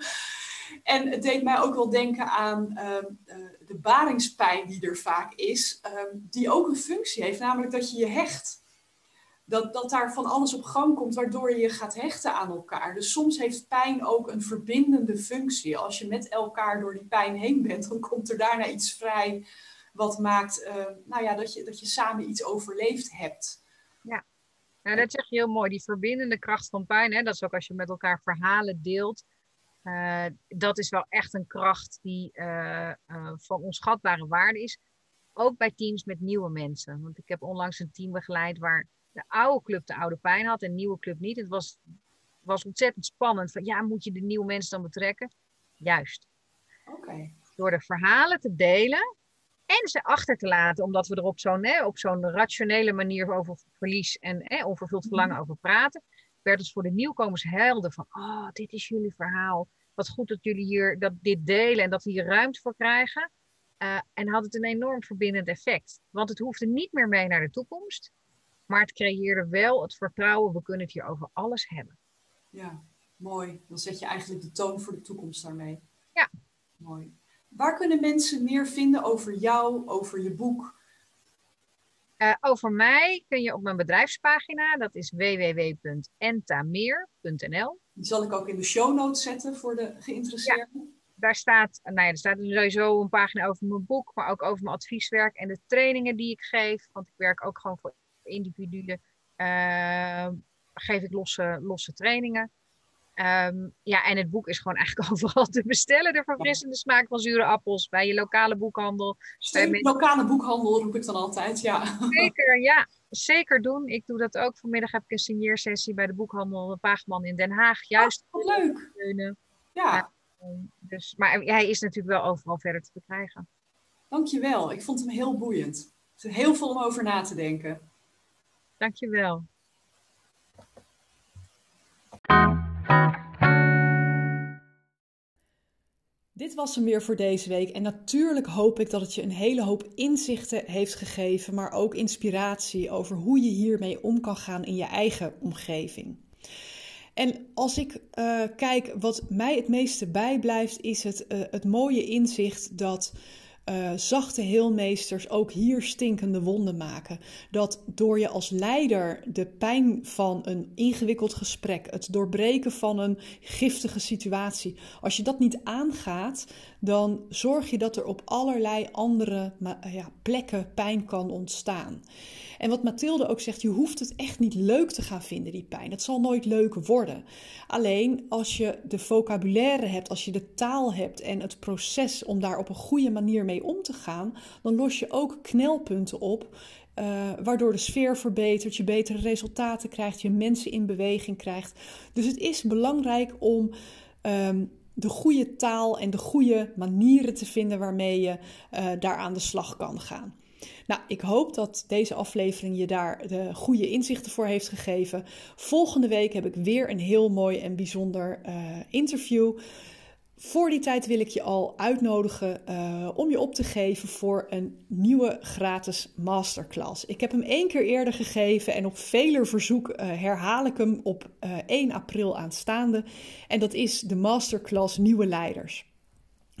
En het deed mij ook wel denken aan ehm, eh, de baringspijn die er vaak is, ehm, die ook een functie heeft, namelijk dat je je hecht. Dat, dat daar van alles op gang komt waardoor je je gaat hechten aan elkaar. Dus soms heeft pijn ook een verbindende functie. Als je met elkaar door die pijn heen bent, dan komt er daarna iets vrij wat maakt ehm, nou ja, dat, je, dat je samen iets overleefd hebt. Ja, nou, dat zeg je heel mooi. Die verbindende kracht van pijn, hè, dat is ook als je met elkaar verhalen deelt uh, dat is wel echt een kracht die uh, uh, van onschatbare waarde is. Ook bij teams met nieuwe mensen. Want ik heb onlangs een team begeleid waar de oude club de oude pijn had en de nieuwe club niet. Het was, was ontzettend spannend. Van, ja, moet je de nieuwe mensen dan betrekken? Juist. Okay. Door de verhalen te delen en ze achter te laten, omdat we er op zo'n, op zo'n rationele manier over verlies en eh, onvervuld verlangen mhm. over praten werd het voor de nieuwkomers helder van, oh, dit is jullie verhaal. Wat goed dat jullie hier dat dit delen en dat we hier ruimte voor krijgen. Uh, en had het een enorm verbindend effect. Want het hoefde niet meer mee naar de toekomst, maar het creëerde wel het vertrouwen, we kunnen het hier over alles hebben. Ja, mooi. Dan zet je eigenlijk de toon voor de toekomst daarmee. Ja. Mooi. Waar kunnen mensen meer vinden over jou, over je boek? Uh, over mij kun je op mijn bedrijfspagina, dat is www.entameer.nl. Die zal ik ook in de show notes zetten voor de geïnteresseerden. Ja, daar staat, nou ja, er staat sowieso een pagina over mijn boek, maar ook over mijn advieswerk en de trainingen die ik geef. Want ik werk ook gewoon voor individuen. Uh, geef ik losse, losse trainingen. Um, ja, en het boek is gewoon eigenlijk <laughs> overal te bestellen. De verfrissende smaak van zure appels. Bij je lokale boekhandel. Lokale boekhandel roep ik dan altijd, ja. Zeker, ja. Zeker doen. Ik doe dat ook. Vanmiddag heb ik een signeersessie bij de boekhandel Paagman in Den Haag. Juist. Oh, leuk. Ja. ja. dus, maar hij is natuurlijk wel overal verder te bekrijgen. Dankjewel. Ik vond hem heel boeiend. Heel veel om over na te denken. Dankjewel. Dit was hem weer voor deze week. En natuurlijk hoop ik dat het je een hele hoop inzichten heeft gegeven, maar ook inspiratie over hoe je hiermee om kan gaan in je eigen omgeving. En als ik uh, kijk, wat mij het meeste bijblijft, is het, uh, het mooie inzicht dat uh, zachte heelmeesters ook hier stinkende wonden maken. Dat door je als leider de pijn van een ingewikkeld gesprek, het doorbreken van een giftige situatie, als je dat niet aangaat, dan zorg je dat er op allerlei andere ja, plekken pijn kan ontstaan. En wat Mathilde ook zegt, je hoeft het echt niet leuk te gaan vinden, die pijn. Het zal nooit leuk worden. Alleen als je de vocabulaire hebt, als je de taal hebt en het proces om daar op een goede manier mee om te gaan, dan los je ook knelpunten op. Uh, waardoor de sfeer verbetert, je betere resultaten krijgt, je mensen in beweging krijgt. Dus het is belangrijk om um, de goede taal en de goede manieren te vinden waarmee je uh, daar aan de slag kan gaan. Nou, ik hoop dat deze aflevering je daar de goede inzichten voor heeft gegeven. Volgende week heb ik weer een heel mooi en bijzonder uh, interview. Voor die tijd wil ik je al uitnodigen uh, om je op te geven voor een nieuwe gratis masterclass. Ik heb hem één keer eerder gegeven en op veler verzoek uh, herhaal ik hem op uh, 1 april aanstaande. En dat is de masterclass Nieuwe Leiders.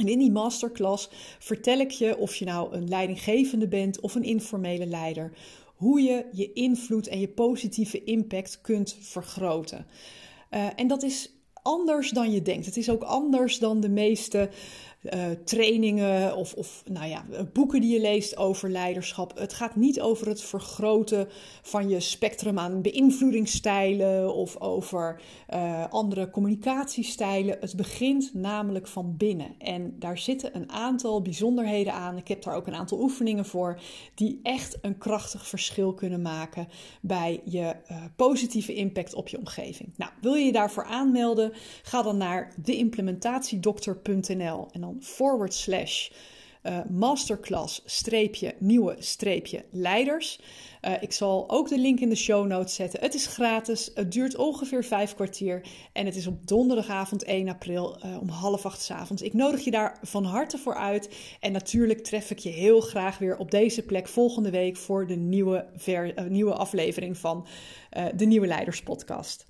En in die masterclass vertel ik je of je nou een leidinggevende bent of een informele leider, hoe je je invloed en je positieve impact kunt vergroten. Uh, en dat is anders dan je denkt. Het is ook anders dan de meeste uh, trainingen of, of nou ja, boeken die je leest over leiderschap. Het gaat niet over het vergroten van je spectrum aan beïnvloedingsstijlen of over uh, andere communicatiestijlen. Het begint namelijk van binnen. En daar zitten een aantal bijzonderheden aan. Ik heb daar ook een aantal oefeningen voor die echt een krachtig verschil kunnen maken bij je uh, positieve impact op je omgeving. Nou, wil je je daarvoor aanmelden? Ga dan naar deimplementatiedokter.nl en forward slash uh, masterclass streepje nieuwe streepje leiders. Uh, ik zal ook de link in de show notes zetten. Het is gratis, het duurt ongeveer vijf kwartier en het is op donderdagavond 1 april uh, om half acht s avonds. Ik nodig je daar van harte voor uit en natuurlijk tref ik je heel graag weer op deze plek volgende week voor de nieuwe, ver, nieuwe aflevering van de Nieuwe Leiders podcast.